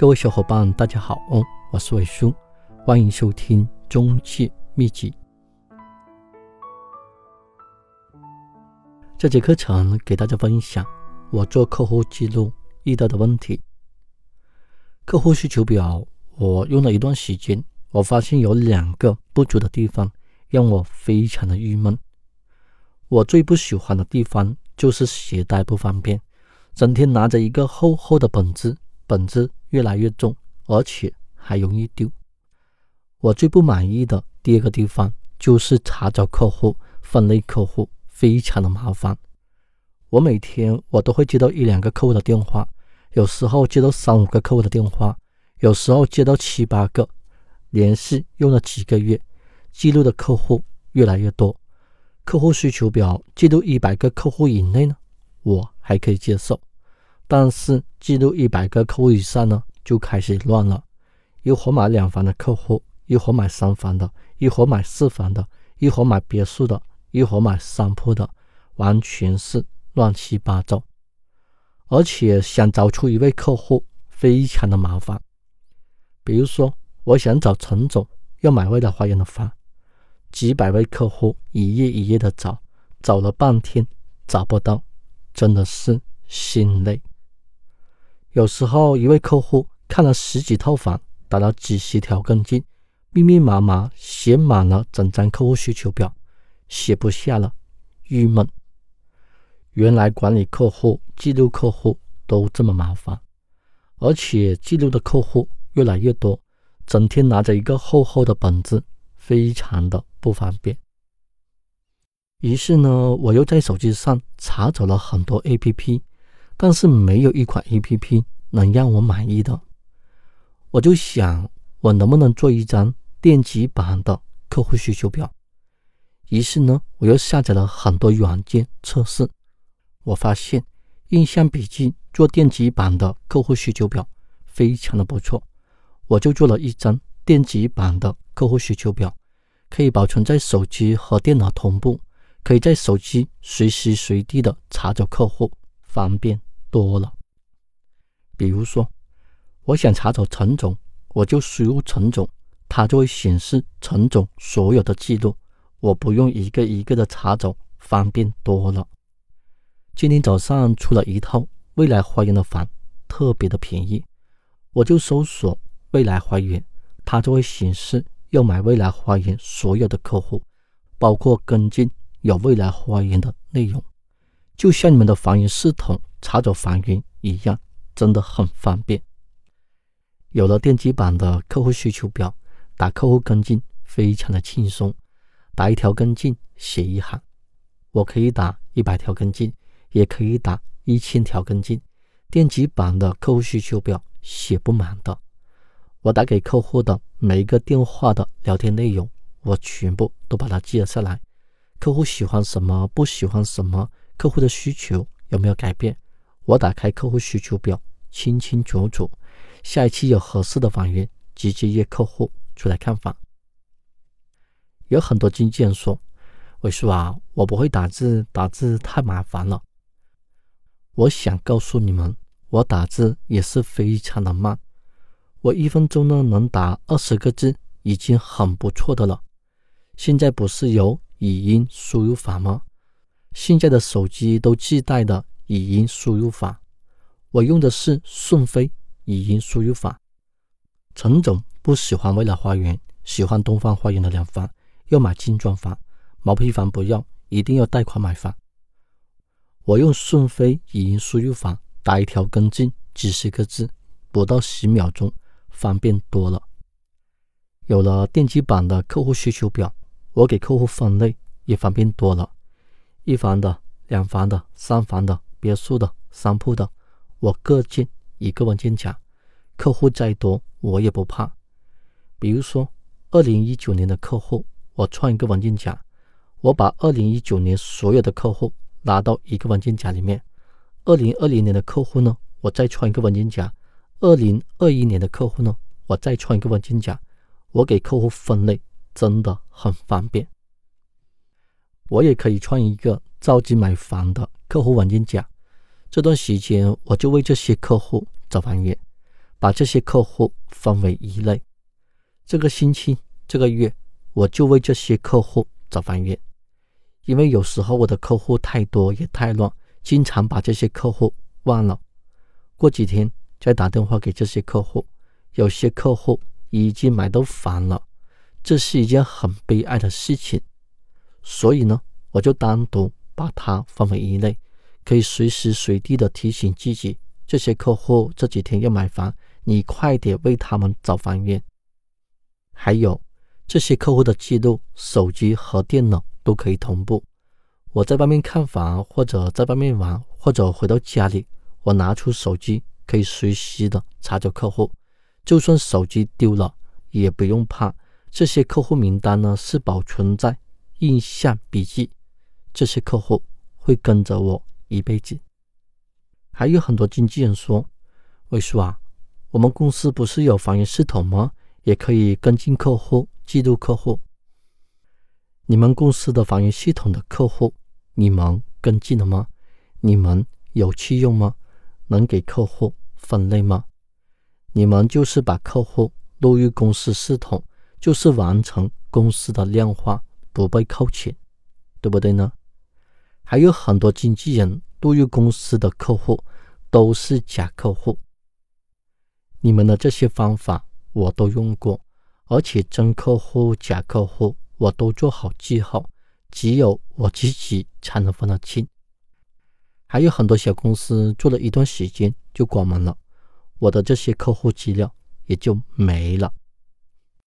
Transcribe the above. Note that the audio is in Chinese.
各位小伙伴，大家好，我是伟叔，欢迎收听中介秘籍。这节课程给大家分享我做客户记录遇到的问题。客户需求表我用了一段时间，我发现有两个不足的地方，让我非常的郁闷。我最不喜欢的地方就是携带不方便，整天拿着一个厚厚的本子，本子。越来越重，而且还容易丢。我最不满意的第二个地方就是查找客户、分类客户，非常的麻烦。我每天我都会接到一两个客户的电话，有时候接到三五个客户的电话，有时候接到七八个，连续用了几个月，记录的客户越来越多。客户需求表记录一百个客户以内呢，我还可以接受。但是记录一百个客户以上呢，就开始乱了。一会买两房的客户，一会买三房的，一会买四房的，一会买别墅的，一会买商铺的，完全是乱七八糟。而且想找出一位客户非常的麻烦。比如说，我想找陈总要买未来花园的房，几百位客户一页一页的找，找了半天找不到，真的是心累。有时候，一位客户看了十几套房，打了几十条跟进，密密麻麻写满了整张客户需求表，写不下了，郁闷。原来管理客户、记录客户都这么麻烦，而且记录的客户越来越多，整天拿着一个厚厚的本子，非常的不方便。于是呢，我又在手机上查找了很多 APP。但是没有一款 A P P 能让我满意的，我就想我能不能做一张电子版的客户需求表。于是呢，我又下载了很多软件测试，我发现印象笔记做电子版的客户需求表非常的不错，我就做了一张电子版的客户需求表，可以保存在手机和电脑同步，可以在手机随时随地的查找客户，方便。多了，比如说，我想查找陈总，我就输入陈总，它就会显示陈总所有的记录，我不用一个一个的查找，方便多了。今天早上出了一套未来花园的房，特别的便宜，我就搜索未来花园，它就会显示要买未来花园所有的客户，包括跟进有未来花园的内容，就像你们的房源系统。查找房源一样，真的很方便。有了电子版的客户需求表，打客户跟进非常的轻松。打一条跟进写一行，我可以打一百条跟进，也可以打一千条跟进。电子版的客户需求表写不满的，我打给客户的每一个电话的聊天内容，我全部都把它记了下来。客户喜欢什么，不喜欢什么，客户的需求有没有改变？我打开客户需求表，清清楚楚。下一期有合适的房源，直接约客户出来看房。有很多经纪人说：“伟叔啊，我不会打字，打字太麻烦了。”我想告诉你们，我打字也是非常的慢。我一分钟呢能打二十个字，已经很不错的了。现在不是有语音输入法吗？现在的手机都自带的。语音输入法，我用的是顺飞语音输入法。陈总不喜欢未来花园，喜欢东方花园的两房，要买精装房，毛坯房不要，一定要贷款买房。我用顺飞语音输入法打一条跟进，几十个字，不到十秒钟，方便多了。有了电机版的客户需求表，我给客户分类也方便多了，一房的、两房的、三房的。别墅的、商铺的，我各建一个文件夹，客户再多我也不怕。比如说，二零一九年的客户，我创一个文件夹，我把二零一九年所有的客户拉到一个文件夹里面。二零二零年的客户呢，我再创一个文件夹。二零二一年的客户呢，我再创一个文件夹。我给客户分类真的很方便。我也可以创一个着急买房的客户文件夹。这段时间我就为这些客户找房源，把这些客户分为一类。这个星期、这个月，我就为这些客户找房源，因为有时候我的客户太多也太乱，经常把这些客户忘了。过几天再打电话给这些客户，有些客户已经买到房了，这是一件很悲哀的事情。所以呢，我就单独把它分为一类，可以随时随地的提醒自己。这些客户这几天要买房，你快点为他们找房源。还有这些客户的记录，手机和电脑都可以同步。我在外面看房，或者在外面玩，或者回到家里，我拿出手机可以随时的查找客户。就算手机丢了，也不用怕。这些客户名单呢是保存在印象笔记，这些客户会跟着我一辈子。还有很多经纪人说：“魏叔啊，我们公司不是有房源系统吗？也可以跟进客户、记录客户。你们公司的房源系统的客户，你们跟进了吗？你们有去用吗？能给客户分类吗？你们就是把客户录入公司系统，就是完成公司的量化，不被扣钱，对不对呢？还有很多经纪人。”录入公司的客户都是假客户。你们的这些方法我都用过，而且真客户、假客户我都做好记号，只有我自己才能分得清。还有很多小公司做了一段时间就关门了，我的这些客户资料也就没了。